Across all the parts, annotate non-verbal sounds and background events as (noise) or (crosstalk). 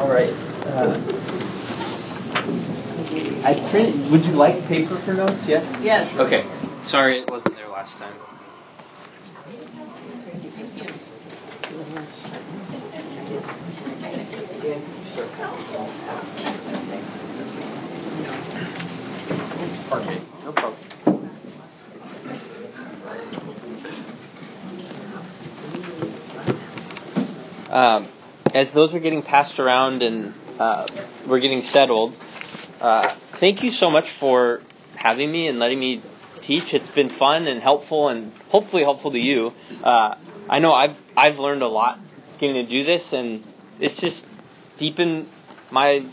All right. Uh, I printed. Would you like paper for notes? Yes. Yes. Okay. Sorry, it wasn't there last time. No problem. Um, as those are getting passed around and uh, we're getting settled, uh, thank you so much for having me and letting me teach. It's been fun and helpful, and hopefully helpful to you. Uh, I know I've I've learned a lot getting to do this, and it's just deepened my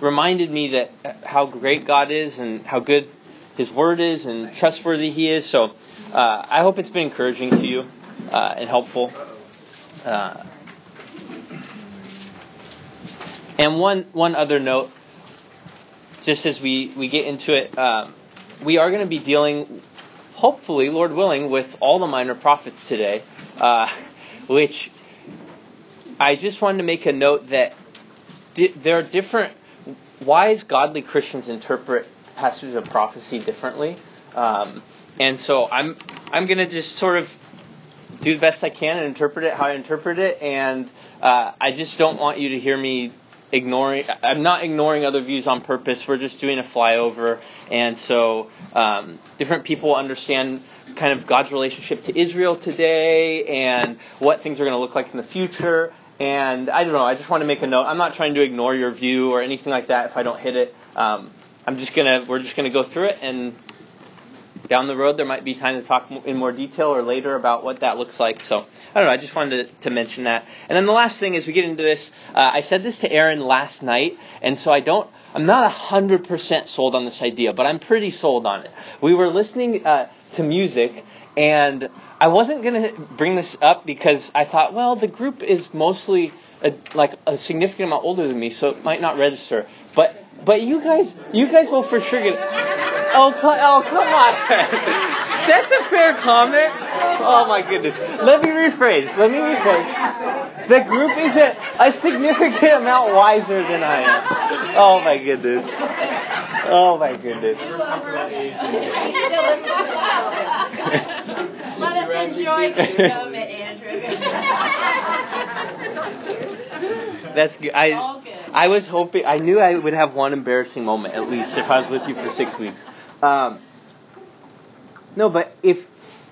reminded me that how great God is and how good His Word is and trustworthy He is. So uh, I hope it's been encouraging to you uh, and helpful. Uh, and one one other note, just as we, we get into it, um, we are going to be dealing, hopefully, Lord willing, with all the minor prophets today, uh, which I just wanted to make a note that di- there are different wise, godly Christians interpret passages of prophecy differently, um, and so I'm I'm going to just sort of do the best I can and interpret it how I interpret it, and uh, I just don't want you to hear me ignoring i'm not ignoring other views on purpose. We're just doing a flyover. And so um, different people understand kind of god's relationship to israel today and what things are going to look like in the future. And i don't know i just want to make a note. I'm not trying to ignore your view or anything like that if i don't hit it. Um, i'm just going to we're just going to go through it and down the road there might be time to talk in more detail or later about what that looks like. So I don't know. I just wanted to, to mention that. And then the last thing as we get into this. Uh, I said this to Aaron last night, and so I don't. I'm not hundred percent sold on this idea, but I'm pretty sold on it. We were listening uh, to music, and I wasn't going to bring this up because I thought, well, the group is mostly a, like a significant amount older than me, so it might not register. But but you guys, you guys will for sure get. Oh, oh, come on. (laughs) That's a fair comment. Oh my goodness. Let me rephrase. Let me rephrase. The group is a, a significant amount wiser than I am. Oh my goodness. Oh my goodness. Let us enjoy the moment, Andrew. (laughs) That's good. I, I was hoping, I knew I would have one embarrassing moment at least if I was with you for six weeks. Um, no, but if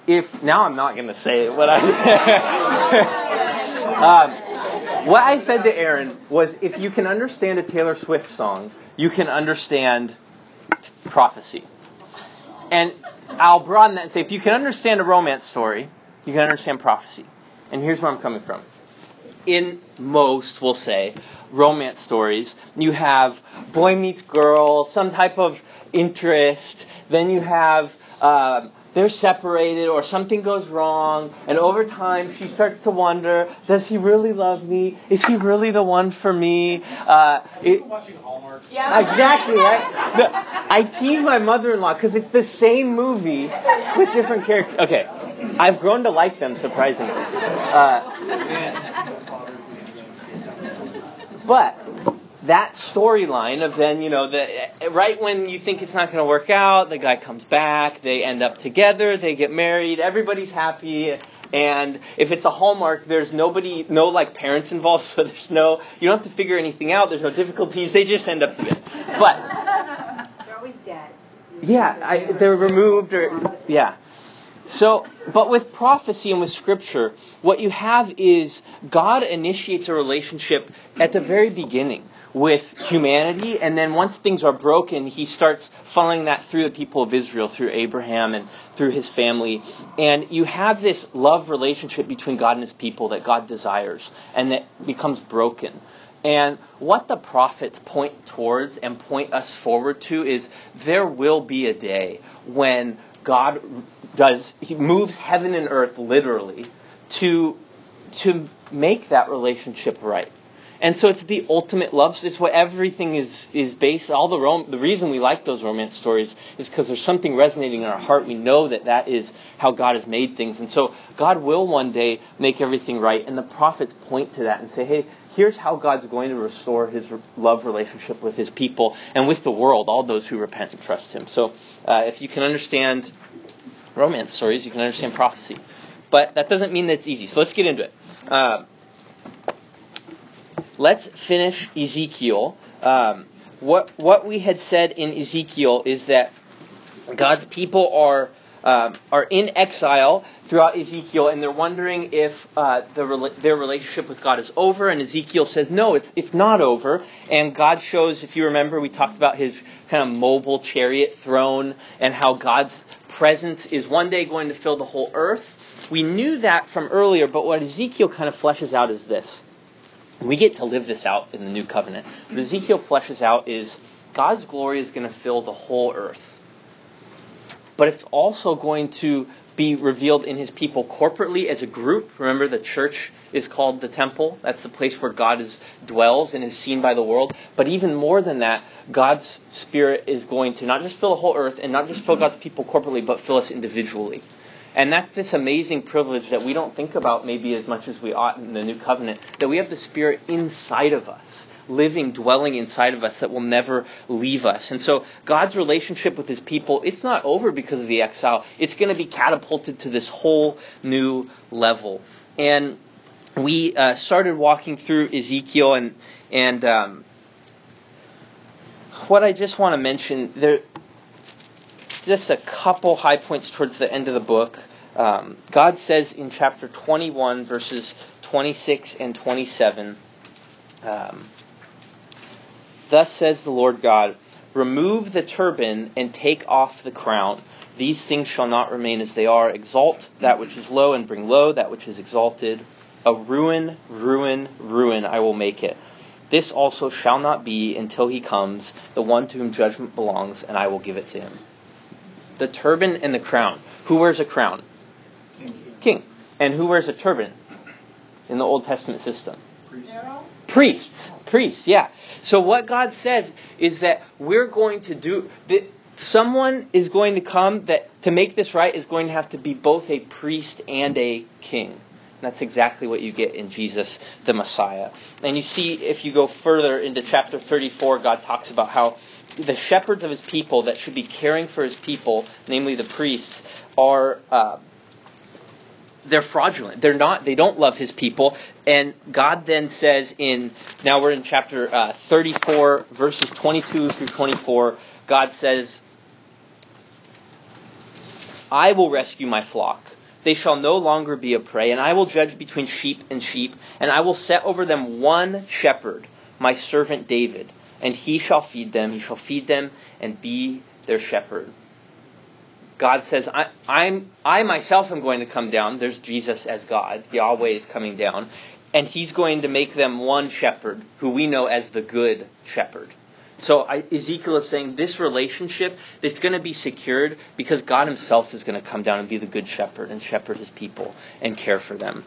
if now I'm not going to say what I (laughs) um, what I said to Aaron was if you can understand a Taylor Swift song, you can understand prophecy. And I'll broaden that and say if you can understand a romance story, you can understand prophecy. And here's where I'm coming from. In most, we'll say, romance stories, you have boy meets girl, some type of interest. Then you have um, they're separated or something goes wrong, and over time she starts to wonder: Does he really love me? Is he really the one for me? Uh, it, watching Hallmark. Yeah. Exactly. Right? The, I tease my mother-in-law because it's the same movie with different characters. Okay, I've grown to like them surprisingly. Uh, but that storyline of then, you know, the, right when you think it's not going to work out, the guy comes back, they end up together, they get married, everybody's happy. And if it's a Hallmark, there's nobody, no like parents involved, (laughs) so there's no, you don't have to figure anything out, there's no difficulties, they just end up together. But, They're always dead. yeah, I, they're removed or, yeah. So, but with prophecy and with scripture, what you have is God initiates a relationship at the very beginning with humanity, and then once things are broken, he starts following that through the people of Israel, through Abraham and through his family. And you have this love relationship between God and his people that God desires, and that becomes broken. And what the prophets point towards and point us forward to is there will be a day when God does, he moves heaven and earth literally to, to make that relationship right. And so it's the ultimate love. It's what everything is is based. All the rom- the reason we like those romance stories is because there's something resonating in our heart. We know that that is how God has made things, and so God will one day make everything right. And the prophets point to that and say, "Hey, here's how God's going to restore His love relationship with His people and with the world, all those who repent and trust Him." So, uh, if you can understand romance stories, you can understand prophecy. But that doesn't mean that it's easy. So let's get into it. Uh, let's finish Ezekiel. Um, what what we had said in Ezekiel is that God's people are um, are in exile throughout Ezekiel, and they're wondering if uh, the, their relationship with God is over. And Ezekiel says, "No, it's it's not over." And God shows, if you remember, we talked about his kind of mobile chariot throne and how God's presence is one day going to fill the whole earth. We knew that from earlier, but what Ezekiel kind of fleshes out is this. We get to live this out in the new covenant. What Ezekiel fleshes out is God's glory is going to fill the whole earth. But it's also going to be revealed in his people corporately as a group. Remember, the church is called the temple. That's the place where God is, dwells and is seen by the world. But even more than that, God's Spirit is going to not just fill the whole earth and not just fill God's people corporately, but fill us individually. And that's this amazing privilege that we don't think about maybe as much as we ought in the new covenant, that we have the Spirit inside of us, living, dwelling inside of us that will never leave us. And so God's relationship with his people, it's not over because of the exile. It's going to be catapulted to this whole new level. And we uh, started walking through Ezekiel and, and, um, what I just want to mention, there, just a couple high points towards the end of the book. Um, God says in chapter 21, verses 26 and 27, um, Thus says the Lord God, Remove the turban and take off the crown. These things shall not remain as they are. Exalt that which is low and bring low that which is exalted. A ruin, ruin, ruin I will make it. This also shall not be until he comes, the one to whom judgment belongs, and I will give it to him the turban and the crown. Who wears a crown? King. King. And who wears a turban in the Old Testament system? Priest. Priests. Priests, yeah. So what God says is that we're going to do that someone is going to come that to make this right is going to have to be both a priest and a king. And that's exactly what you get in Jesus the Messiah. And you see if you go further into chapter 34 God talks about how the shepherds of his people that should be caring for his people, namely the priests, are uh, they're fraudulent. They're not. They don't love his people. And God then says in now we're in chapter uh, 34, verses 22 through 24. God says, "I will rescue my flock." They shall no longer be a prey, and I will judge between sheep and sheep, and I will set over them one shepherd, my servant David and he shall feed them. He shall feed them and be their shepherd. God says, I, I'm, I myself am going to come down. There's Jesus as God. Yahweh is coming down. And he's going to make them one shepherd, who we know as the good shepherd. So I, Ezekiel is saying this relationship that's going to be secured because God himself is going to come down and be the good shepherd and shepherd his people and care for them.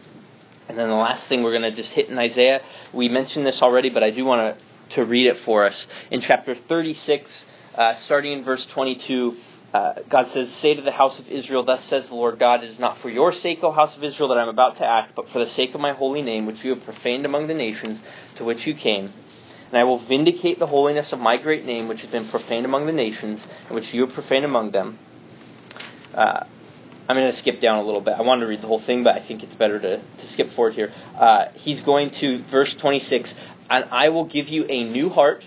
And then the last thing we're going to just hit in Isaiah, we mentioned this already, but I do want to to read it for us. In chapter 36, uh, starting in verse 22, uh, God says, Say to the house of Israel, Thus says the Lord God, It is not for your sake, O house of Israel, that I am about to act, but for the sake of my holy name, which you have profaned among the nations to which you came. And I will vindicate the holiness of my great name, which has been profaned among the nations, and which you have profaned among them. Uh, I'm going to skip down a little bit. I wanted to read the whole thing, but I think it's better to, to skip forward here. Uh, he's going to verse 26 and I will give you a new heart,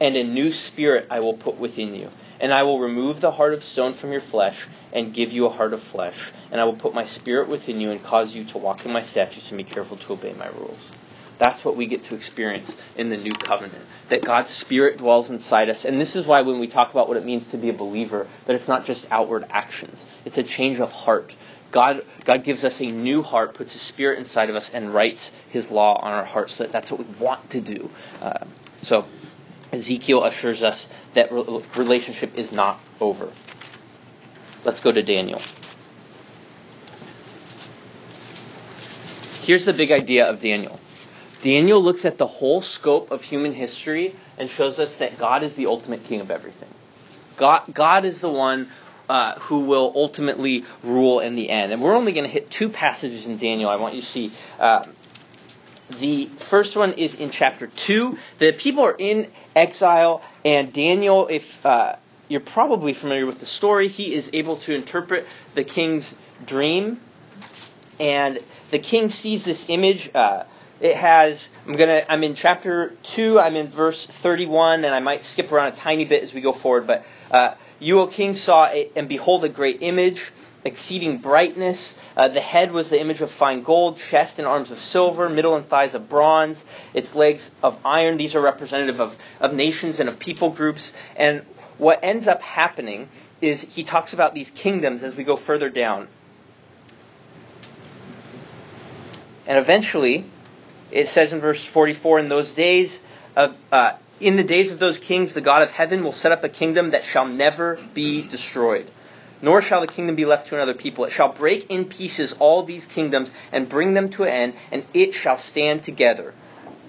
and a new spirit I will put within you. And I will remove the heart of stone from your flesh, and give you a heart of flesh. And I will put my spirit within you, and cause you to walk in my statutes and be careful to obey my rules. That's what we get to experience in the new covenant. That God's Spirit dwells inside us. And this is why when we talk about what it means to be a believer, that it's not just outward actions. It's a change of heart. God, God gives us a new heart, puts His Spirit inside of us, and writes His law on our hearts. So that that's what we want to do. Uh, so Ezekiel assures us that re- relationship is not over. Let's go to Daniel. Here's the big idea of Daniel Daniel looks at the whole scope of human history and shows us that God is the ultimate king of everything. God, God is the one uh, who will ultimately rule in the end. And we're only going to hit two passages in Daniel. I want you to see. Uh, the first one is in chapter 2. The people are in exile, and Daniel, if uh, you're probably familiar with the story, he is able to interpret the king's dream. And the king sees this image. Uh, it has i'm gonna i'm in chapter 2 i'm in verse 31 and i might skip around a tiny bit as we go forward but uh, you o king saw it, and behold a great image exceeding brightness. Uh, the head was the image of fine gold chest and arms of silver middle and thighs of bronze its legs of iron. These are representative of, of nations and of people groups. And what ends up happening is he talks about these kingdoms as we go further down. And eventually it says in verse 44 in those days of uh, in the days of those kings the god of heaven will set up a kingdom that shall never be destroyed nor shall the kingdom be left to another people. It shall break in pieces all these kingdoms and bring them to an end and it shall stand together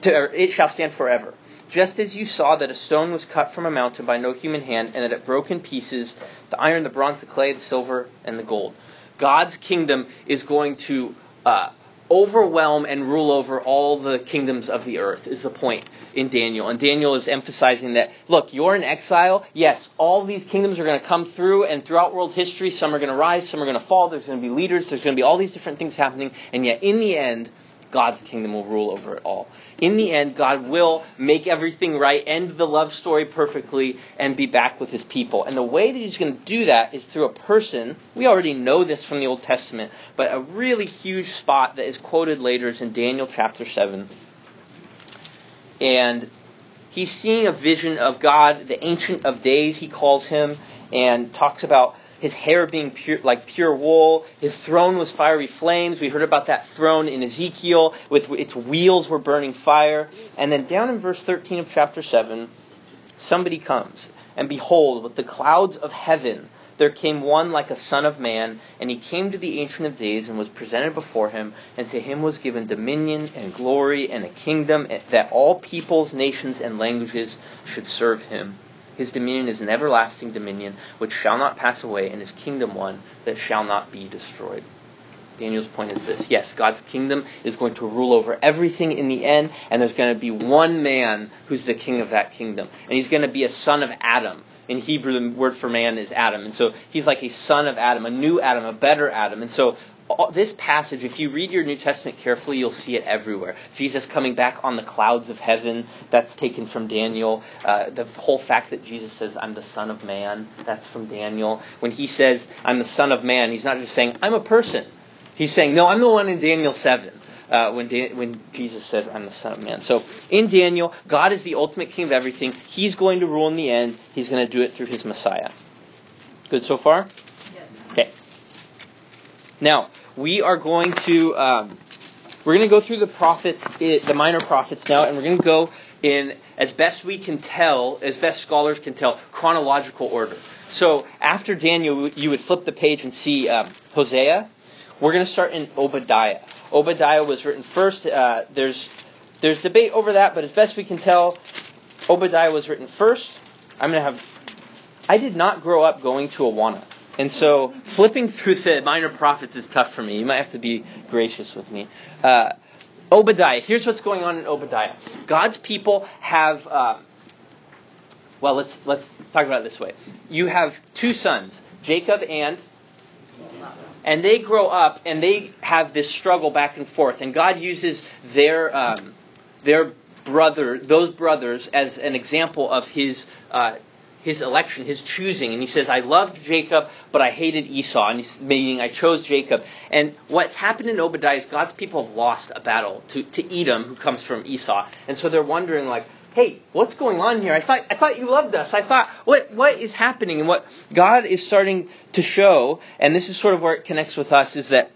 to, or it shall stand forever. Just as you saw that a stone was cut from a mountain by no human hand and that it broke in pieces the iron the bronze the clay the silver and the gold. God's kingdom is going to uh, overwhelm and rule over all the kingdoms of the earth is the point in Daniel. And Daniel is emphasizing that, look, you're in exile. Yes, all these kingdoms are going to come through and throughout world history, some are going to rise, some are going to fall. There's going to be leaders. There's going to be all these different things happening. And yet in the end, God's kingdom will rule over it all. In the end, God will make everything right, end the love story perfectly, and be back with his people. And the way that he's going to do that is through a person. We already know this from the Old Testament, but a really huge spot that is quoted later is in Daniel chapter 7. And he's seeing a vision of God, the Ancient of Days, he calls him, and talks about his hair being pure, like pure wool. His throne was fiery flames. We heard about that throne in Ezekiel with its wheels were burning fire. And then down in verse 13 of chapter 7, somebody comes. And behold, with the clouds of heaven, there came one like a son of man, and he came to the Ancient of Days and was presented before him, and to him was given dominion and glory and a kingdom that all peoples, nations, and languages should serve him. His dominion is an everlasting dominion which shall not pass away, and his kingdom one that shall not be destroyed. Daniel's point is this yes, God's kingdom is going to rule over everything in the end, and there's going to be one man who's the king of that kingdom. And he's going to be a son of Adam. In Hebrew, the word for man is Adam. And so he's like a son of Adam, a new Adam, a better Adam. And so this passage, if you read your New Testament carefully, you'll see it everywhere. Jesus coming back on the clouds of heaven, that's taken from Daniel. Uh, the whole fact that Jesus says, I'm the Son of Man, that's from Daniel. When he says, I'm the Son of Man, he's not just saying, I'm a person. He's saying, no, I'm the one in Daniel 7. Uh, when, Dan- when Jesus says, I'm the Son of Man. So in Daniel, God is the ultimate king of everything. He's going to rule in the end. He's going to do it through his Messiah. Good so far? Yes. Okay. Now, we are going to um, we're going to go through the prophets, the minor prophets now, and we're going to go in as best we can tell, as best scholars can tell, chronological order. So after Daniel, you would flip the page and see um, Hosea. We're going to start in Obadiah. Obadiah was written first. Uh, there's there's debate over that, but as best we can tell, Obadiah was written first. I'm going to have. I did not grow up going to Awana. And so flipping through the minor prophets is tough for me. You might have to be gracious with me. Uh, Obadiah. Here's what's going on in Obadiah. God's people have. Um, well, let's let's talk about it this way. You have two sons, Jacob and and they grow up and they have this struggle back and forth. And God uses their um, their brother, those brothers, as an example of His uh, his election, his choosing. And he says, I loved Jacob, but I hated Esau. And he's meaning I chose Jacob. And what's happened in Obadiah is God's people have lost a battle to, to Edom, who comes from Esau. And so they're wondering, like, hey, what's going on here? I thought I thought you loved us. I thought what what is happening? And what God is starting to show, and this is sort of where it connects with us, is that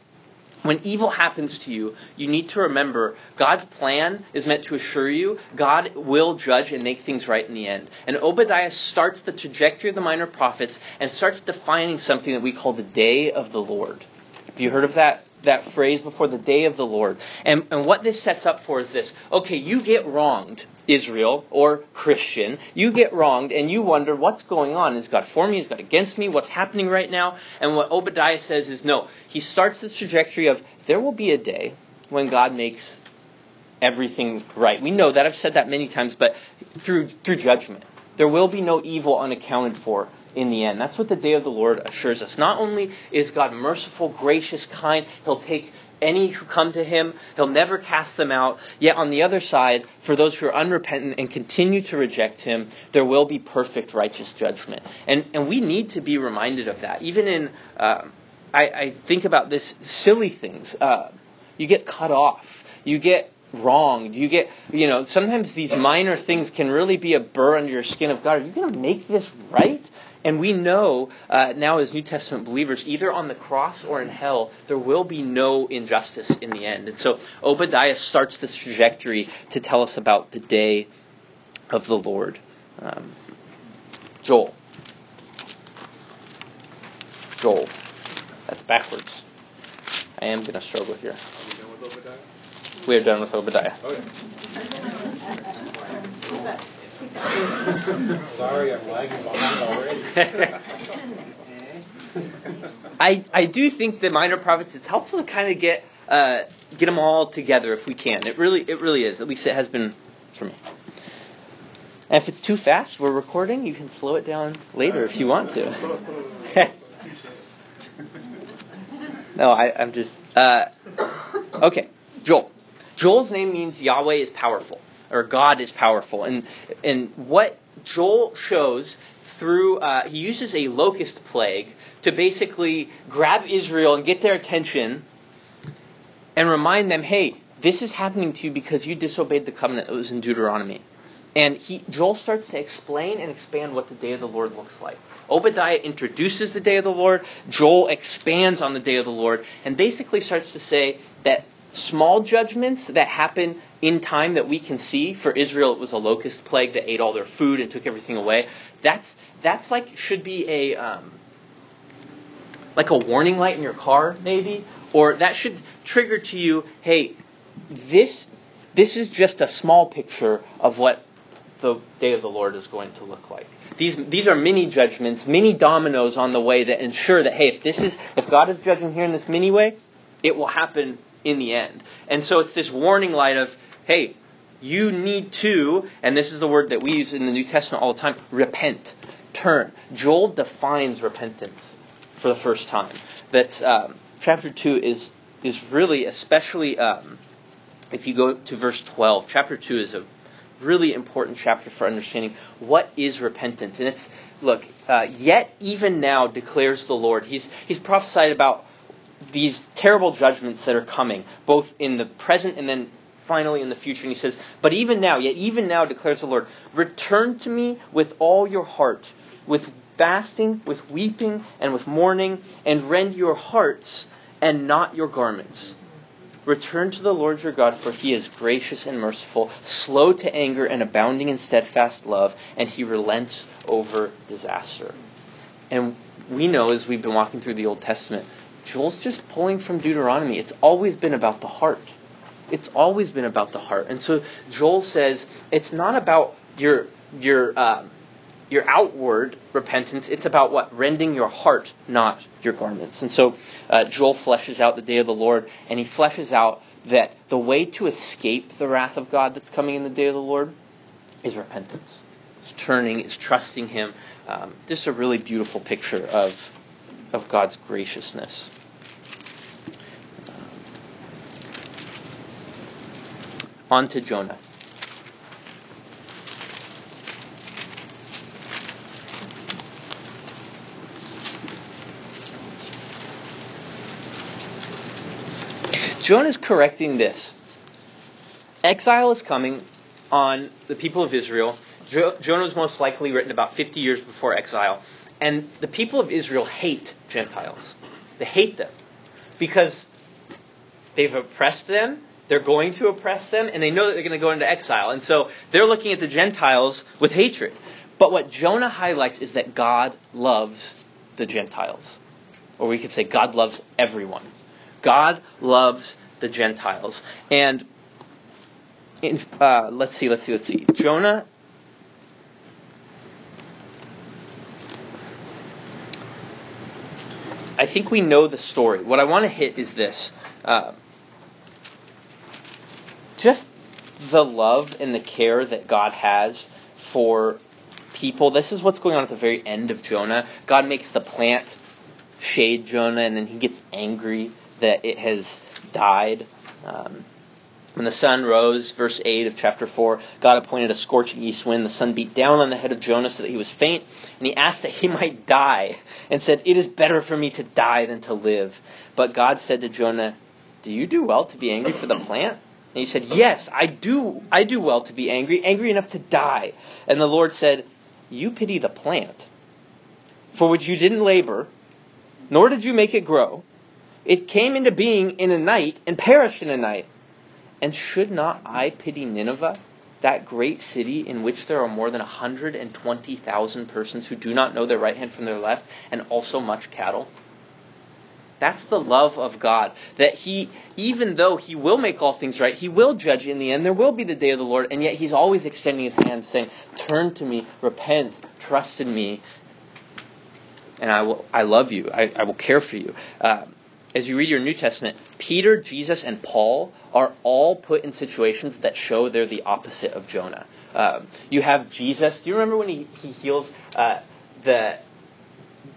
when evil happens to you, you need to remember God's plan is meant to assure you God will judge and make things right in the end. And Obadiah starts the trajectory of the minor prophets and starts defining something that we call the day of the Lord. Have you heard of that? That phrase before the day of the Lord. And, and what this sets up for is this. Okay, you get wronged, Israel or Christian. You get wronged and you wonder what's going on. Is God for me? Is God against me? What's happening right now? And what Obadiah says is no. He starts this trajectory of there will be a day when God makes everything right. We know that. I've said that many times, but through through judgment. There will be no evil unaccounted for in the end. That's what the day of the Lord assures us. Not only is God merciful, gracious, kind, He'll take any who come to Him, He'll never cast them out. Yet on the other side, for those who are unrepentant and continue to reject Him, there will be perfect righteous judgment. And, and we need to be reminded of that. Even in, uh, I, I, think about this silly things. Uh, you get cut off. You get wronged. You get, you know, sometimes these minor things can really be a burr under your skin of God. Are you going to make this right? And we know uh, now as New Testament believers, either on the cross or in hell, there will be no injustice in the end. And so Obadiah starts this trajectory to tell us about the day of the Lord. Um, Joel. Joel. That's backwards. I am going to struggle here. We are done with Obadiah. Okay. (laughs) Sorry, I'm lagging behind already. (laughs) I I do think the minor prophets. It's helpful to kind of get uh, get them all together if we can. It really it really is. At least it has been for me. And if it's too fast, we're recording. You can slow it down later if you want to. (laughs) no, I, I'm just uh, okay. Joel. Joel's name means Yahweh is powerful or God is powerful. And and what Joel shows through uh, he uses a locust plague to basically grab Israel and get their attention and remind them, hey, this is happening to you because you disobeyed the covenant that was in Deuteronomy. And he, Joel starts to explain and expand what the day of the Lord looks like. Obadiah introduces the day of the Lord. Joel expands on the day of the Lord and basically starts to say that small judgments that happen in time that we can see. For Israel, it was a locust plague that ate all their food and took everything away. That's that's like should be a um, like a warning light in your car, maybe, or that should trigger to you, hey, this this is just a small picture of what the day of the Lord is going to look like. These these are mini judgments, mini dominoes on the way that ensure that hey, if this is if God is judging here in this mini way, it will happen in the end. And so it's this warning light of hey, you need to, and this is the word that we use in the New Testament all the time, repent, turn. Joel defines repentance for the first time. That um, chapter 2 is, is really, especially um, if you go to verse 12, chapter 2 is a really important chapter for understanding what is repentance. And it's, look, uh, yet even now declares the Lord. He's, he's prophesied about these terrible judgments that are coming, both in the present and then finally in the future. And he says, But even now, yet even now, declares the Lord, return to me with all your heart, with fasting, with weeping, and with mourning, and rend your hearts and not your garments. Return to the Lord your God, for he is gracious and merciful, slow to anger and abounding in steadfast love, and he relents over disaster. And we know as we've been walking through the Old Testament, Joel's just pulling from Deuteronomy. It's always been about the heart. It's always been about the heart. And so Joel says it's not about your your uh, your outward repentance. It's about what rending your heart, not your garments. And so uh, Joel fleshes out the day of the Lord, and he fleshes out that the way to escape the wrath of God that's coming in the day of the Lord is repentance. It's turning, it's trusting Him. Um, just a really beautiful picture of of God's graciousness. On to Jonah. Jonah is correcting this. Exile is coming on the people of Israel. Jo- Jonah was most likely written about 50 years before exile. And the people of Israel hate Gentiles. They hate them because they've oppressed them they're going to oppress them, and they know that they're going to go into exile. And so they're looking at the Gentiles with hatred. But what Jonah highlights is that God loves the Gentiles. Or we could say God loves everyone. God loves the Gentiles. And in, uh, let's see, let's see, let's see. Jonah. I think we know the story. What I want to hit is this. Uh, just the love and the care that God has for people. This is what's going on at the very end of Jonah. God makes the plant shade Jonah, and then he gets angry that it has died. Um, when the sun rose, verse 8 of chapter 4, God appointed a scorching east wind. The sun beat down on the head of Jonah so that he was faint, and he asked that he (laughs) might die, and said, It is better for me to die than to live. But God said to Jonah, Do you do well to be angry for the plant? And he said, Yes, I do. I do well to be angry, angry enough to die. And the Lord said, You pity the plant, for which you didn't labor, nor did you make it grow. It came into being in a night and perished in a night. And should not I pity Nineveh, that great city in which there are more than 120,000 persons who do not know their right hand from their left, and also much cattle? That's the love of God. That He, even though He will make all things right, He will judge in the end. There will be the day of the Lord, and yet He's always extending His hand, saying, Turn to me, repent, trust in me, and I will. I love you. I, I will care for you. Um, as you read your New Testament, Peter, Jesus, and Paul are all put in situations that show they're the opposite of Jonah. Um, you have Jesus. Do you remember when he, he heals uh, the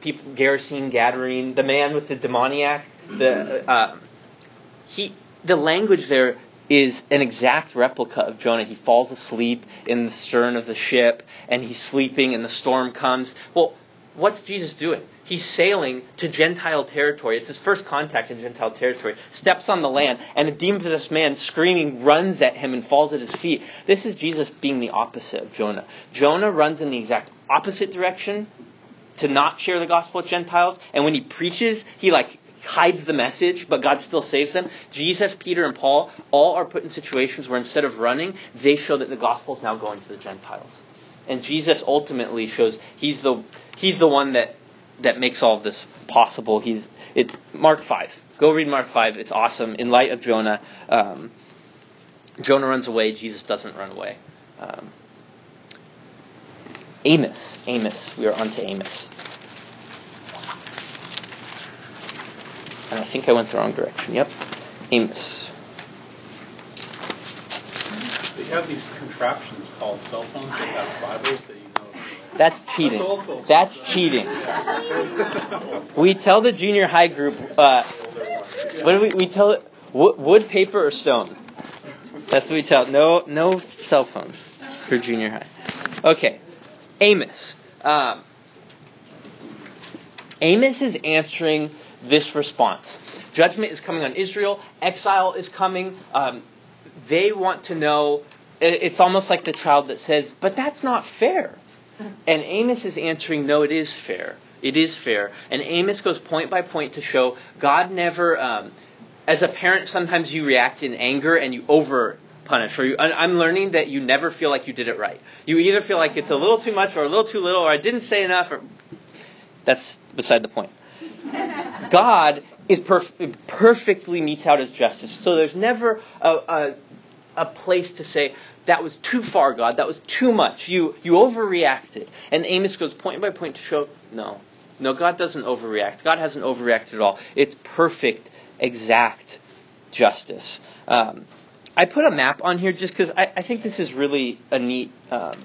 people, Gerasene, the man with the demoniac? The, um, he, the language there is an exact replica of Jonah. He falls asleep in the stern of the ship, and he's sleeping, and the storm comes. Well, what's Jesus doing? He's sailing to Gentile territory. It's his first contact in Gentile territory. Steps on the land, and a demon possessed man screaming runs at him and falls at his feet. This is Jesus being the opposite of Jonah. Jonah runs in the exact opposite direction to not share the gospel with Gentiles, and when he preaches, he like hides the message, but God still saves them. Jesus, Peter, and Paul all are put in situations where instead of running, they show that the gospel is now going to the Gentiles. And Jesus ultimately shows he's the he's the one that that makes all of this possible. He's it's Mark five. Go read Mark five. It's awesome. In light of Jonah, um, Jonah runs away. Jesus doesn't run away. Um, Amos. Amos. We are on to Amos. And I think I went the wrong direction. Yep. Amos. They have these contraptions called cell phones that have Bibles that you know. That's cheating. That's. That's cheating. We tell the junior high group, uh, what do we, we tell it? Wood, wood, paper, or stone? That's what we tell. No, no cell phones for junior high. Okay, Amos. Um, Amos is answering this response. Judgment is coming on Israel. Exile is coming. Um, they want to know. It's almost like the child that says, "But that's not fair." And Amos is answering, "No, it is fair. It is fair." And Amos goes point by point to show God never. Um, as a parent, sometimes you react in anger and you over Or you, I'm learning that you never feel like you did it right. You either feel like it's a little too much or a little too little, or I didn't say enough. Or that's beside the point. (laughs) God is perf- perfectly metes out his justice. So there's never a, a, a place to say that was too far, God. That was too much. You you overreacted. And Amos goes point by point to show no, no. God doesn't overreact. God hasn't overreacted at all. It's perfect, exact justice. Um, I put a map on here just because I, I, think this is really a neat um,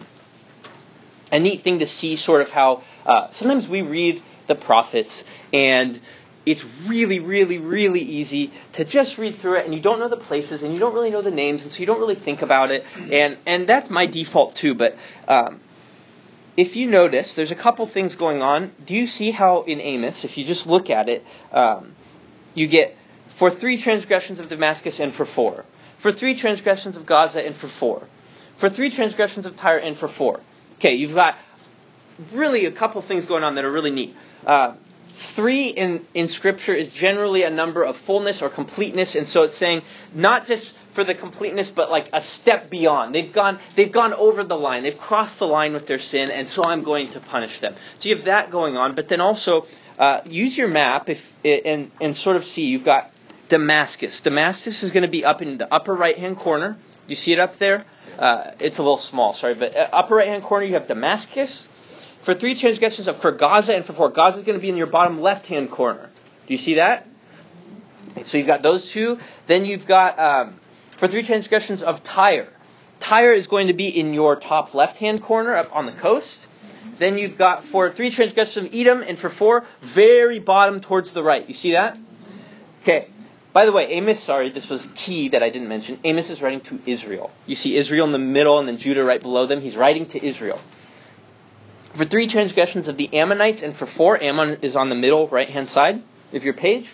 a neat thing to see. Sort of how uh, sometimes we read the prophets and it's really, really, really easy to just read through it and you don't know the places and you don't really know the names and so you don't really think about it. And, and that's my default too. But um, if you notice, there's a couple things going on. Do you see how in Amos, if you just look at it, um, you get for three transgressions of Damascus and for four. For three transgressions of Gaza and for four. For three transgressions of Tyre and for four. Okay, you've got really a couple things going on that are really neat. Uh, three in, in Scripture is generally a number of fullness or completeness, and so it's saying not just for the completeness, but like a step beyond. They've gone, they've gone over the line. They've crossed the line with their sin, and so I'm going to punish them. So you have that going on, but then also uh, use your map if and and sort of see. You've got Damascus. Damascus is going to be up in the upper right hand corner. Do you see it up there? Uh, it's a little small, sorry, but uh, upper right hand corner you have Damascus. For three transgressions of for Gaza and for four, Gaza is going to be in your bottom left hand corner. Do you see that? So you've got those two. Then you've got um, for three transgressions of Tyre. Tyre is going to be in your top left hand corner up on the coast. Then you've got for three transgressions of Edom, and for four, very bottom towards the right. You see that? Okay. By the way, Amos, sorry, this was key that I didn't mention. Amos is writing to Israel. You see Israel in the middle and then Judah right below them. He's writing to Israel. For three transgressions of the Ammonites, and for four, Ammon is on the middle right hand side of your page.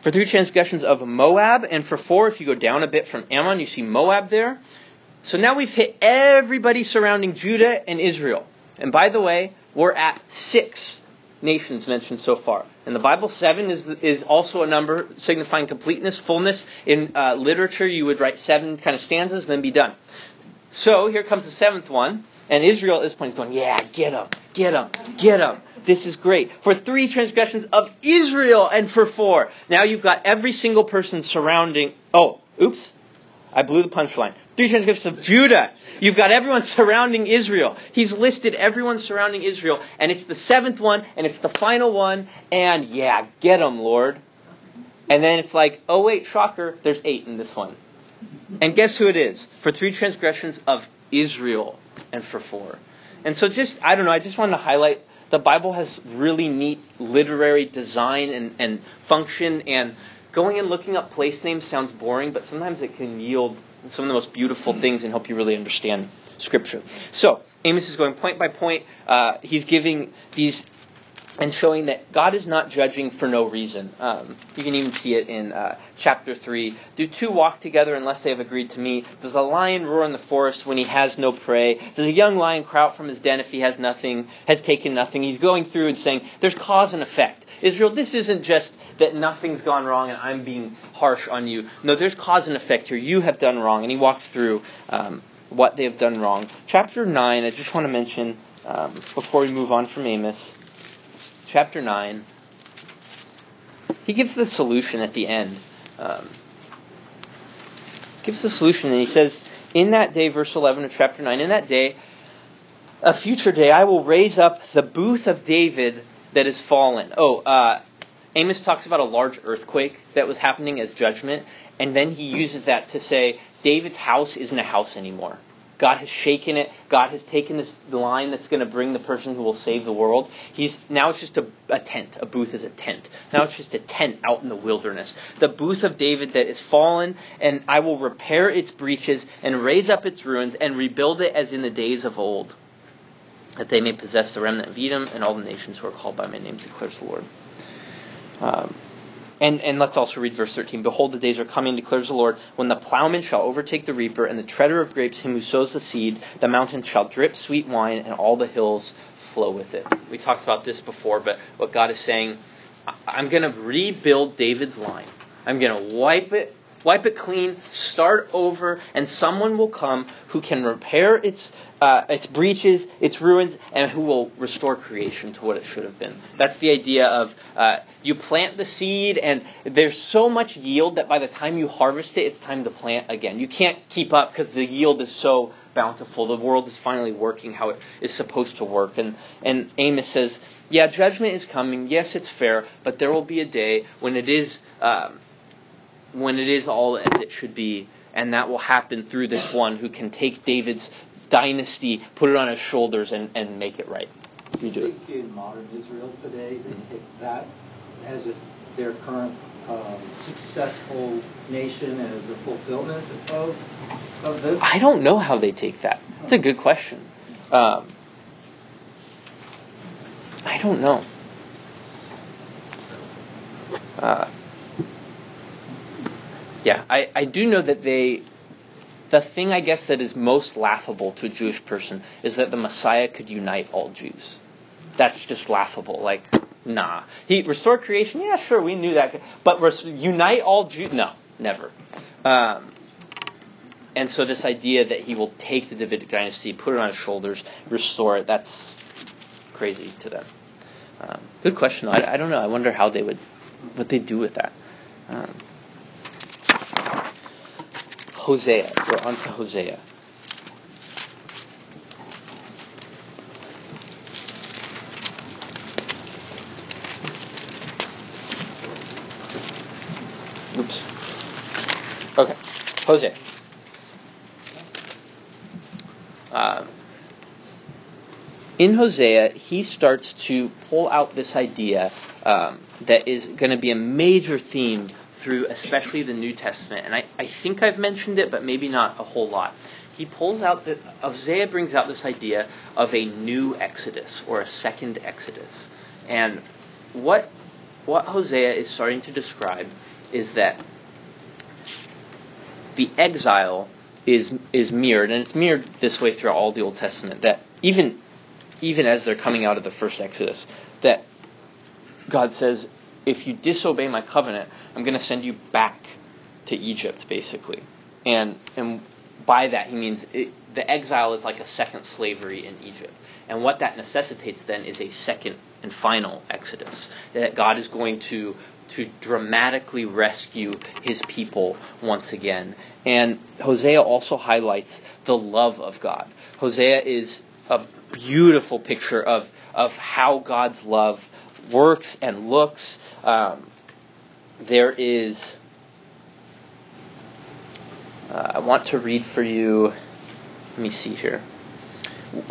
For three transgressions of Moab, and for four, if you go down a bit from Ammon, you see Moab there. So now we've hit everybody surrounding Judah and Israel. And by the way, we're at six nations mentioned so far. In the Bible, seven is, is also a number signifying completeness, fullness. In uh, literature, you would write seven kind of stanzas and then be done. So here comes the seventh one, and Israel at this point is going, yeah, get them, get them, get them. This is great. For three transgressions of Israel, and for four. Now you've got every single person surrounding. Oh, oops. I blew the punchline. Three transgressions of Judah. You've got everyone (laughs) surrounding Israel. He's listed everyone surrounding Israel, and it's the seventh one, and it's the final one, and yeah, get them, Lord. And then it's like, oh wait, shocker, there's eight in this one. And guess who it is? For three transgressions of Israel, and for four. And so just, I don't know, I just wanted to highlight the Bible has really neat literary design and, and function, and going and looking up place names sounds boring, but sometimes it can yield some of the most beautiful things and help you really understand Scripture. So, Amos is going point by point. Uh, he's giving these and showing that God is not judging for no reason. Um, you can even see it in uh, chapter 3. Do two walk together unless they have agreed to meet? Does a lion roar in the forest when he has no prey? Does a young lion cry out from his den if he has nothing, has taken nothing? He's going through and saying, there's cause and effect. Israel, this isn't just that nothing's gone wrong and I'm being harsh on you. No, there's cause and effect here. You have done wrong. And he walks through um, what they have done wrong. Chapter 9, I just want to mention um, before we move on from Amos chapter 9, he gives the solution at the end. Um, gives the solution, and he says, In that day, verse 11 of chapter 9, in that day, a future day, I will raise up the booth of David that is fallen. Oh, uh, Amos talks about a large earthquake that was happening as judgment, and then he uses that to say David's house isn't a house anymore. God has shaken it. God has taken this line that's going to bring the person who will save the world. He's now it's just a, a, tent. A booth is a tent. Now it's just a tent out in the wilderness. The booth of David that is fallen, and I will repair its breaches and raise up its ruins and rebuild it as in the days of old, that they may possess the remnant of Edom and all the nations who are called by my name, declares the Lord. Um, and, and let's also read verse 13. Behold, the days are coming, declares the Lord, when the plowman shall overtake the reaper, and the treader of grapes him who sows the seed. The mountains shall drip sweet wine, and all the hills flow with it. We talked about this before, but what God is saying, I'm going to rebuild David's line. I'm going to wipe it wipe it clean, start over, and someone will come who can repair its uh, its breaches, its ruins, and who will restore creation to what it should have been. That's the idea of uh, you plant the seed, and there's so much yield that by the time you harvest it, it's time to plant again. You can't keep up because the yield is so bountiful. The world is finally working how it is supposed to work. And, and Amos says, yeah, judgment is coming. Yes, it's fair, but there will be a day when it is. Um, when it is all as it should be, and that will happen through this one who can take David's dynasty, put it on his shoulders, and, and make it right. You do think in modern Israel today they take that as if their current um, successful nation as a fulfillment of of this? I don't know how they take that. That's a good question. Um, I don't know. Uh, yeah, I, I do know that they. The thing I guess that is most laughable to a Jewish person is that the Messiah could unite all Jews. That's just laughable. Like, nah. He restored creation. Yeah, sure, we knew that. But res- unite all Jews? No, never. Um, and so this idea that he will take the Davidic dynasty, put it on his shoulders, restore it, that's crazy to them. Um, good question. I, I, don't know. I wonder how they would what they do with that. Um, Hosea. We're on to Hosea. Oops. Okay. Hosea. Uh, in Hosea, he starts to pull out this idea um, that is going to be a major theme through especially the New Testament. And I, I think I've mentioned it, but maybe not a whole lot. He pulls out that Hosea brings out this idea of a new Exodus or a second Exodus. And what what Hosea is starting to describe is that the exile is is mirrored, and it's mirrored this way throughout all the Old Testament. That even even as they're coming out of the first Exodus, that God says, if you disobey my covenant, I'm going to send you back to Egypt, basically. And and by that he means it, the exile is like a second slavery in Egypt. And what that necessitates then is a second and final exodus. That God is going to to dramatically rescue his people once again. And Hosea also highlights the love of God. Hosea is a beautiful picture of, of how God's love works and looks. Um, there is, uh, I want to read for you, let me see here.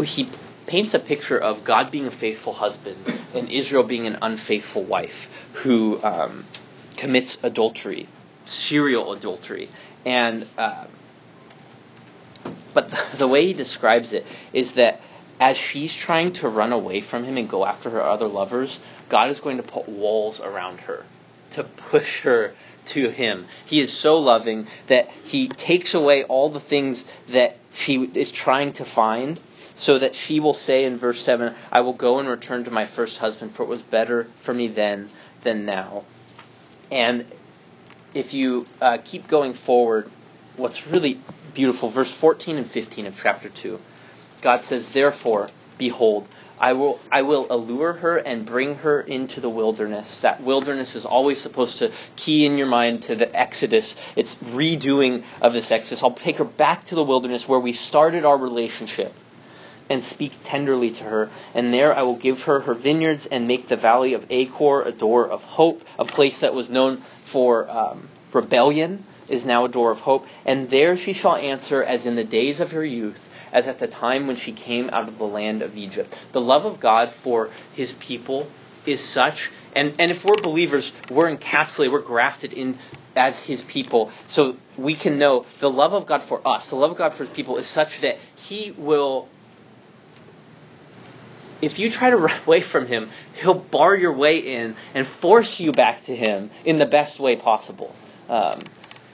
He paints a picture of God being a faithful husband and Israel being an unfaithful wife who um, commits adultery, serial adultery. And, uh, but the, (laughs) the way he describes it is that as she's trying to run away from him and go after her other lovers, God is going to put walls around her to push her to him. He is so loving that he takes away all the things that she is trying to find so that she will say in verse 7, I will go and return to my first husband, for it was better for me then than now. And if you uh, keep going forward, what's really beautiful, verse 14 and 15 of chapter 2, God says, Therefore, behold, I will, I will allure her and bring her into the wilderness. That wilderness is always supposed to key in your mind to the Exodus. It's redoing of this Exodus. I'll take her back to the wilderness where we started our relationship and speak tenderly to her. And there I will give her her vineyards and make the valley of Achor a door of hope, a place that was known for um, rebellion is now a door of hope. And there she shall answer as in the days of her youth, as at the time when she came out of the land of Egypt. The love of God for his people is such, and, and if we're believers, we're encapsulated, we're grafted in as his people. So we can know the love of God for us, the love of God for his people is such that he will if you try to (laughs) run away from him, he'll bar your way in and force you back to him in the best way possible. Um,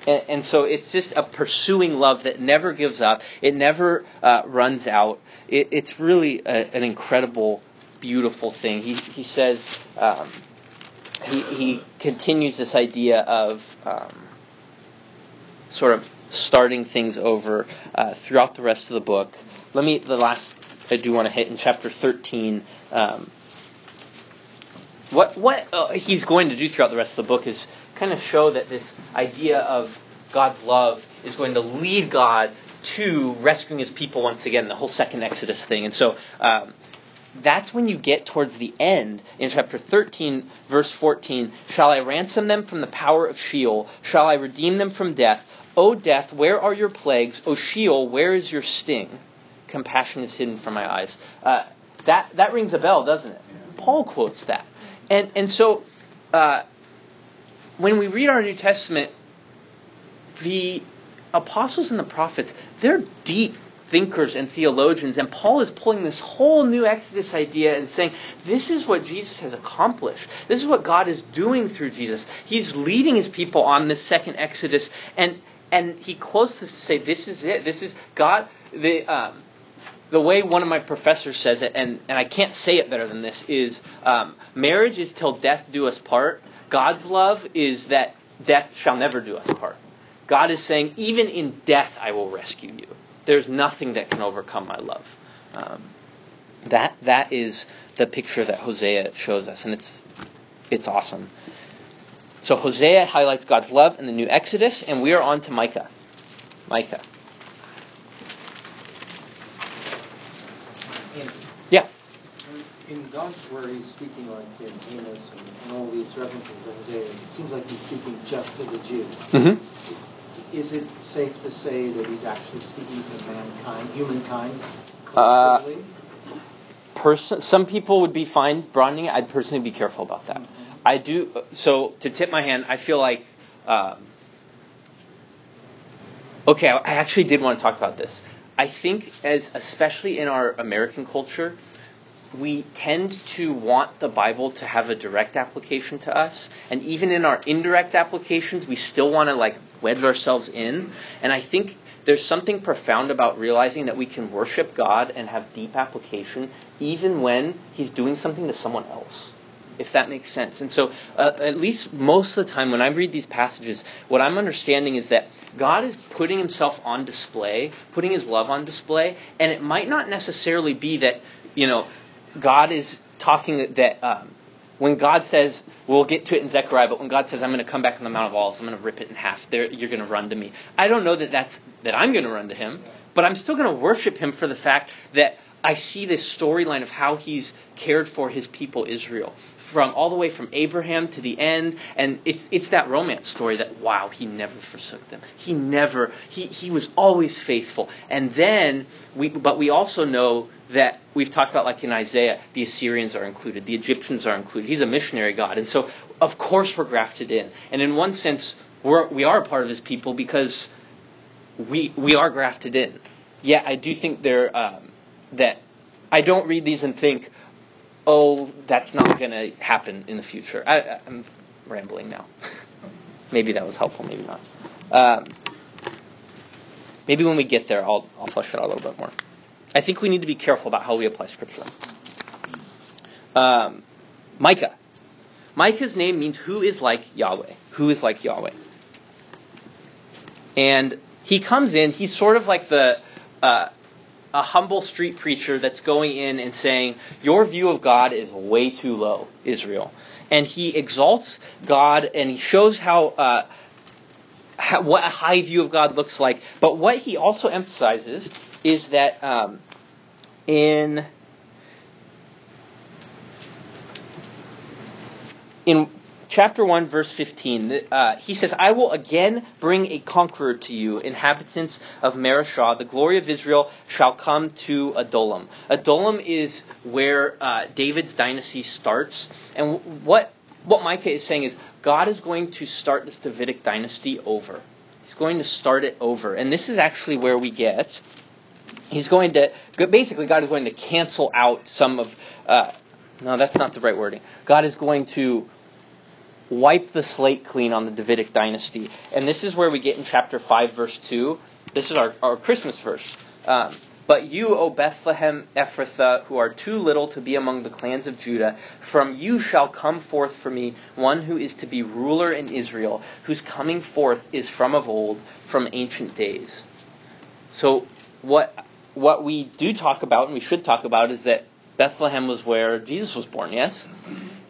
and, and, so it's just a pursuing love that never gives up. It never uh, runs out. It, it's really a, an incredible, beautiful thing. He, he says, um, he, he continues this idea of um, sort of starting things over uh, throughout the rest of the book. Let me, the last I do want to hit in chapter 13. Um, what what uh, he's going to do throughout the rest of the book is kind of show that this idea of God's love is going to lead God to rescuing his people once again, the whole second Exodus thing. And so um, that's when you get towards the end in chapter 13, verse 14. Shall I ransom them from the power of Sheol? Shall I redeem them from death? O death, where are your plagues? O Sheol, where is your sting? compassion is hidden from my eyes. Uh, that that rings a bell, doesn't it? Paul quotes that, and and so uh, when we read our New Testament, the apostles and the prophets they're deep thinkers and theologians, and Paul is pulling this whole new Exodus idea and saying, this is what Jesus has accomplished. This is what God is doing through Jesus. He's leading his people on this second Exodus, and and he quotes this to say, this is it. This is God. The um, the way one of my professors says it, and, and I can't say it better than this, is um, marriage is till death do us part. God's love is that death shall never do us part. God is saying, even in death, I will rescue you. There's nothing that can overcome my love. Um, that that is the picture that Hosea shows us, and it's it's awesome. So Hosea highlights God's love in the new Exodus, and we are on to Micah. Micah. In, Yeah. God's word, he's speaking like in Amos and, and all these references in Hosea. It seems like he's speaking just to the Jews. Mm-hmm. Is it safe to say that he's actually speaking to mankind, humankind, Uh, collectively? Person, some people would be fine broadening it. I'd personally be careful about that. I do. So to tip my hand, I feel like. Um, okay, I I actually did want to talk about this. I think, as especially in our American culture, we tend to want the Bible to have a direct application to us, and even in our indirect applications, we still want to like wedge ourselves in. And I think there's something profound about realizing that we can worship God and have deep application even when He's doing something to someone else. If that makes sense. And so, uh, at least most of the time when I read these passages, what I'm understanding is that God is putting Himself on display, putting His love on display, and it might not necessarily be that, you know, God is talking that um, when God says, we'll get to it in Zechariah, but when God says, I'm going to come back on the Mount of Olives, I'm going to rip it in half, there, you're going to run to me. I don't know that that's, that I'm going to run to him, but I'm still going to worship him for the fact that I see this storyline of how he's cared for his people Israel. From all the way from Abraham to the end, and it's it's that romance story that wow, he never forsook them. He never he he was always faithful. And then we but we also know that we've talked about like in Isaiah, the Assyrians are included, the Egyptians are included. He's a missionary God. And so of course we're grafted in. And in one sense, we're we are a part of his people because we we are grafted in. Yeah, I do think there um, that I don't read these and think, oh, that's not going to happen in the future. I, I'm rambling now. (laughs) maybe that was helpful, maybe not. Um, maybe when we get there, I'll I'll flesh it out a little bit more. I think we need to be careful about how we apply Scripture. Um, Micah. Micah's name means who is like Yahweh. Who is like Yahweh. And he comes in, he's sort of like the uh, a humble street preacher that's going in and saying, Your view of God is way too low, Israel. And he exalts God and he shows how, uh, how what a high view of God looks like. But what he also emphasizes is that um, in in chapter 1 verse 15 uh, he says i will again bring a conqueror to you inhabitants of mareshah. The glory of israel shall come to adullam. Adullam is where uh, david's dynasty starts. And what what micah is saying is god is going to start this davidic dynasty over. He's going to start it over. And this is actually where we get he's going to basically god is going to cancel out some of uh, no that's not the right wording. God is going to wipe the slate clean on the davidic dynasty and this is where we get in chapter 5 verse 2 this is our, our christmas verse um, but you, O Bethlehem Ephrathah, who are too little to be among the clans of Judah, from you shall come forth for me one who is to be ruler in Israel, whose coming forth is from of old, from ancient days. So, what what we do talk about and we should talk about is that Bethlehem was where Jesus was born, yes?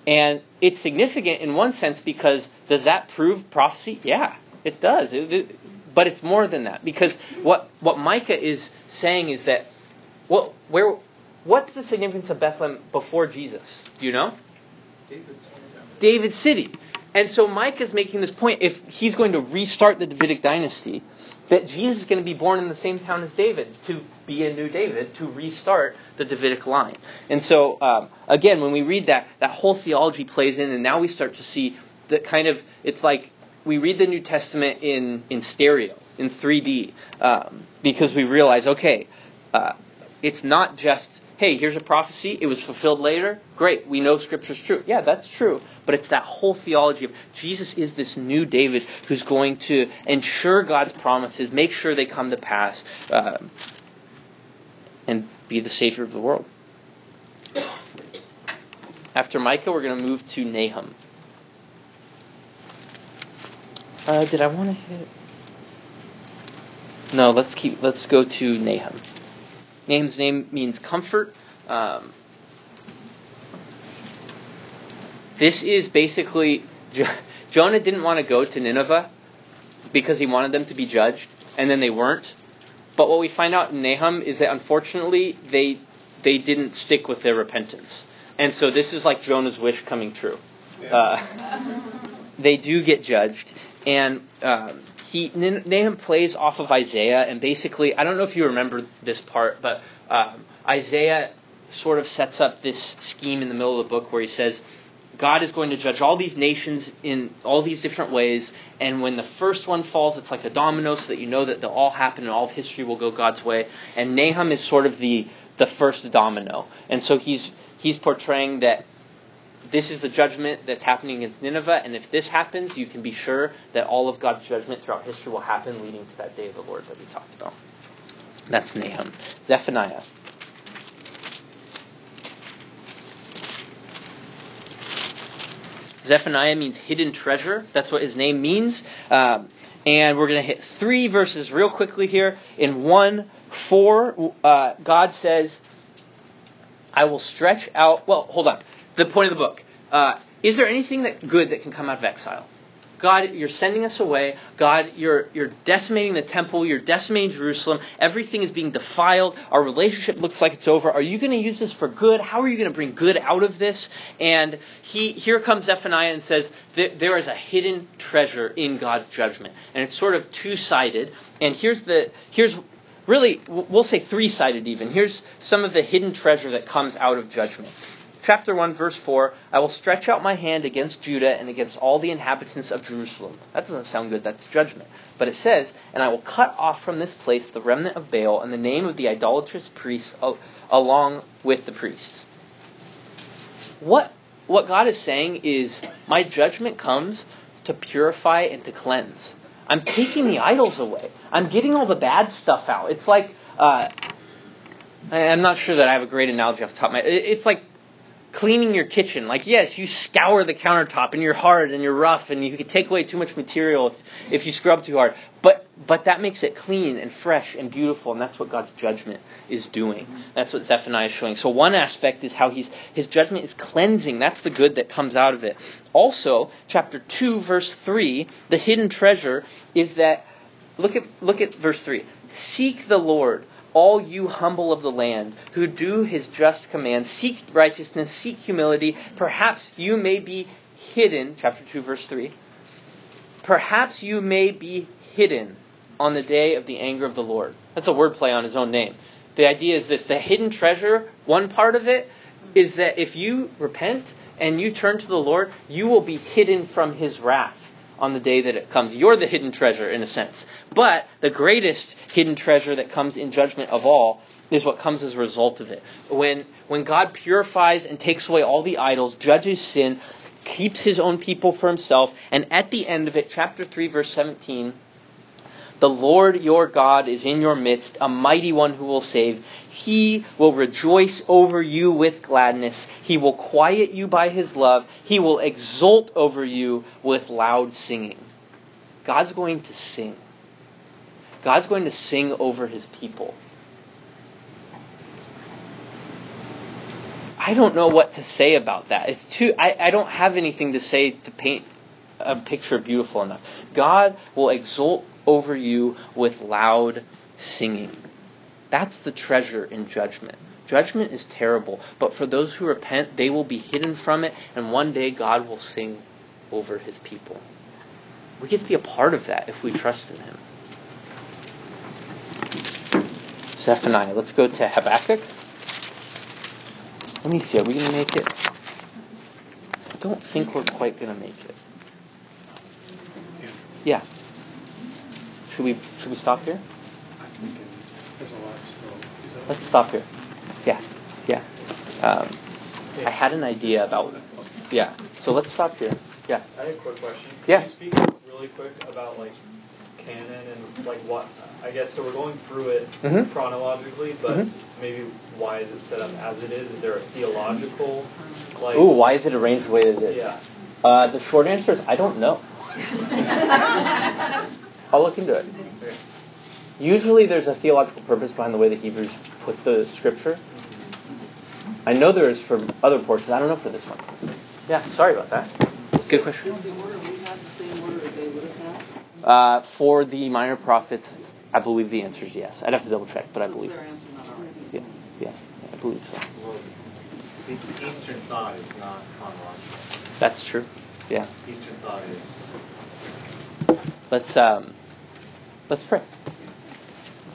And it's significant in one sense because does that prove prophecy? Yeah, it does. It, it, but it's more than that because what what Micah is saying is that what where what's the significance of Bethlehem before Jesus? Do you know? David's David's city. And so Micah is making this point if he's going to restart the Davidic dynasty, that Jesus is going to be born in the same town as David to be a new David, to restart the Davidic line. And so, um, again, when we read that, that whole theology plays in, and now we start to see that kind of, it's like we read the New Testament in, in stereo, in 3D, um, because we realize, okay, uh, it's not just hey, here's a prophecy, it was fulfilled later. Great, we know Scripture's true. Yeah, that's true. But it's that whole theology of Jesus is this new David who's going to ensure God's promises, make sure they come to pass, uh, and be the Savior of the world. After Micah, we're going to move to Nahum. Uh, did I want to hit? No, let's keep. Let's go to Nahum. Nahum's name means comfort. Um, this is basically Jonah didn't want to go to Nineveh because he wanted them to be judged, and then they weren't. But what we find out in Nahum is that unfortunately they they didn't stick with their repentance, and so this is like Jonah's wish coming true. Uh, (laughs) they do get judged, and um, he Nahum plays off of Isaiah, and basically I don't know if you remember this part, but um, Isaiah sort of sets up this scheme in the middle of the book where he says God is going to judge all these nations in all these different ways, and when the first one falls, it's like a domino, so that you know that they'll all happen and all of history will go God's way. And Nahum is sort of the the first domino, and so he's he's portraying that this is the judgment that's happening against Nineveh, and if this happens, you can be sure that all of God's judgment throughout history will happen, leading to that day of the Lord that we talked about. That's Nahum. Zephaniah. Zephaniah means hidden treasure. That's what his name means. Um, and we're going to hit three verses real quickly here. In 1 4, uh, God says, I will stretch out. Well, hold on. The point of the book. Uh, is there anything that good that can come out of exile? God, you're sending us away. God, you're, you're decimating the temple. You're decimating Jerusalem. Everything is being defiled. Our relationship looks like it's over. Are you going to use this for good? How are you going to bring good out of this? And he, here comes Zephaniah and says there is a hidden treasure in God's judgment. And it's sort of two sided. And here's the, here's really, we'll say three sided even. Here's some of the hidden treasure that comes out of judgment chapter 1, verse 4 I will stretch out my hand against Judah and against all the inhabitants of Jerusalem. That doesn't sound good, that's judgment. But it says, And I will cut off from this place the remnant of Baal and the name of the idolatrous priests along with the priests. What, what God is saying is, My judgment comes to purify and to cleanse. I'm taking the idols away. I'm getting all the bad stuff out. It's like, uh, I'm not sure that I have a great analogy off the top of my. It's like cleaning your kitchen. Like, yes, you scour the countertop and you're hard and you're rough and you can take away too much material if, if you scrub too hard. But, but that makes it clean and fresh and beautiful, and that's what God's judgment is doing. That's what Zephaniah is showing. So one aspect is how he's, his judgment is cleansing. That's the good that comes out of it. Also, chapter 2, verse 3, the hidden treasure is that, look at, look at verse 3. Seek the Lord all you humble of the land, who do his just commands, seek righteousness, seek humility, perhaps you may be hidden, chapter 2, verse 3. Perhaps you may be hidden on the day of the anger of the Lord. That's a wordplay on his own name. The idea is this the hidden treasure, one part of it, is that if you repent and you turn to the Lord, you will be hidden from his wrath on the day that it comes. You're the hidden treasure, in a sense. But the greatest hidden treasure that comes in judgment of all is what comes as a result of it. When, when God purifies and takes away all the idols, judges sin, keeps his own people for himself, and at the end of it, chapter 3, verse 17, the Lord your God is in your midst, a mighty one who will save. He will rejoice over you with gladness. He will quiet you by his love. He will exult over you with loud singing. God's going to sing. God's going to sing over his people. I don't know what to say about that. It's too I, I don't have anything to say to paint a picture beautiful enough. God will exult over you with loud singing. That's the treasure in judgment. Judgment is terrible, but for those who repent, they will be hidden from it, and one day God will sing over his people. We get to be a part of that if we trust in him. Zephaniah. Let's go to Habakkuk. Let me see. Are we going to make it? I don't think we're quite going to make it. Yeah. Should we should we stop here? There's a lot still. Let's stop here. Yeah. Yeah. Um, I had an idea about. Yeah. So let's stop here. Yeah. I had a quick question. Can Yeah. you speak really quick about like canon and like what I guess so we're going through it Mhm. chronologically, but Mhm. maybe why is it set up as it is? Is there a theological like Ooh, why is it arranged the way that it is? Yeah. Uh, the short answer is I don't know. (laughs) I'll look into it. Okay. Usually there's a theological purpose behind the way the Hebrews put the scripture. I know there is for other portions. I don't know for this one. Yeah, sorry about that. Good question. Is the order we have the Uh, for the minor prophets, I believe the answer is yes. I'd have to double check, but I believe it's. Yeah, yeah, I believe so. The Eastern thought is not chronological. That's true. Yeah. Eastern thought is Let's um, let's pray.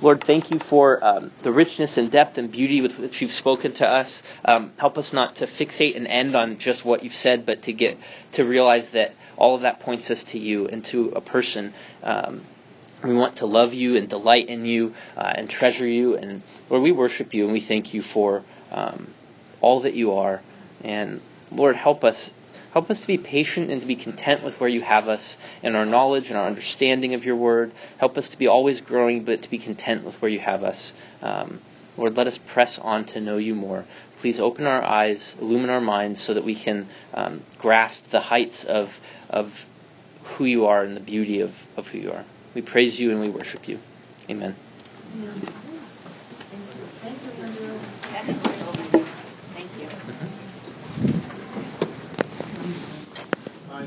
Lord, thank you for um, the richness and depth and beauty with which you've spoken to us. Um, help us not to fixate and end on just what you've said, but to get to realize that all of that points us to you and to a person. Um, we want to love you and delight in you uh, and treasure you. And Lord, we worship you and we thank you for um, all that you are. And Lord, help us Help us to be patient and to be content with where you have us in our knowledge and our understanding of your word. Help us to be always growing, but to be content with where you have us. Um, Lord, let us press on to know you more. Please open our eyes, illumine our minds, so that we can um, grasp the heights of, of who you are and the beauty of, of who you are. We praise you and we worship you. Amen. Thank you. I, uh,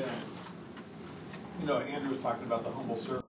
you know, Andrew was talking about the humble servant.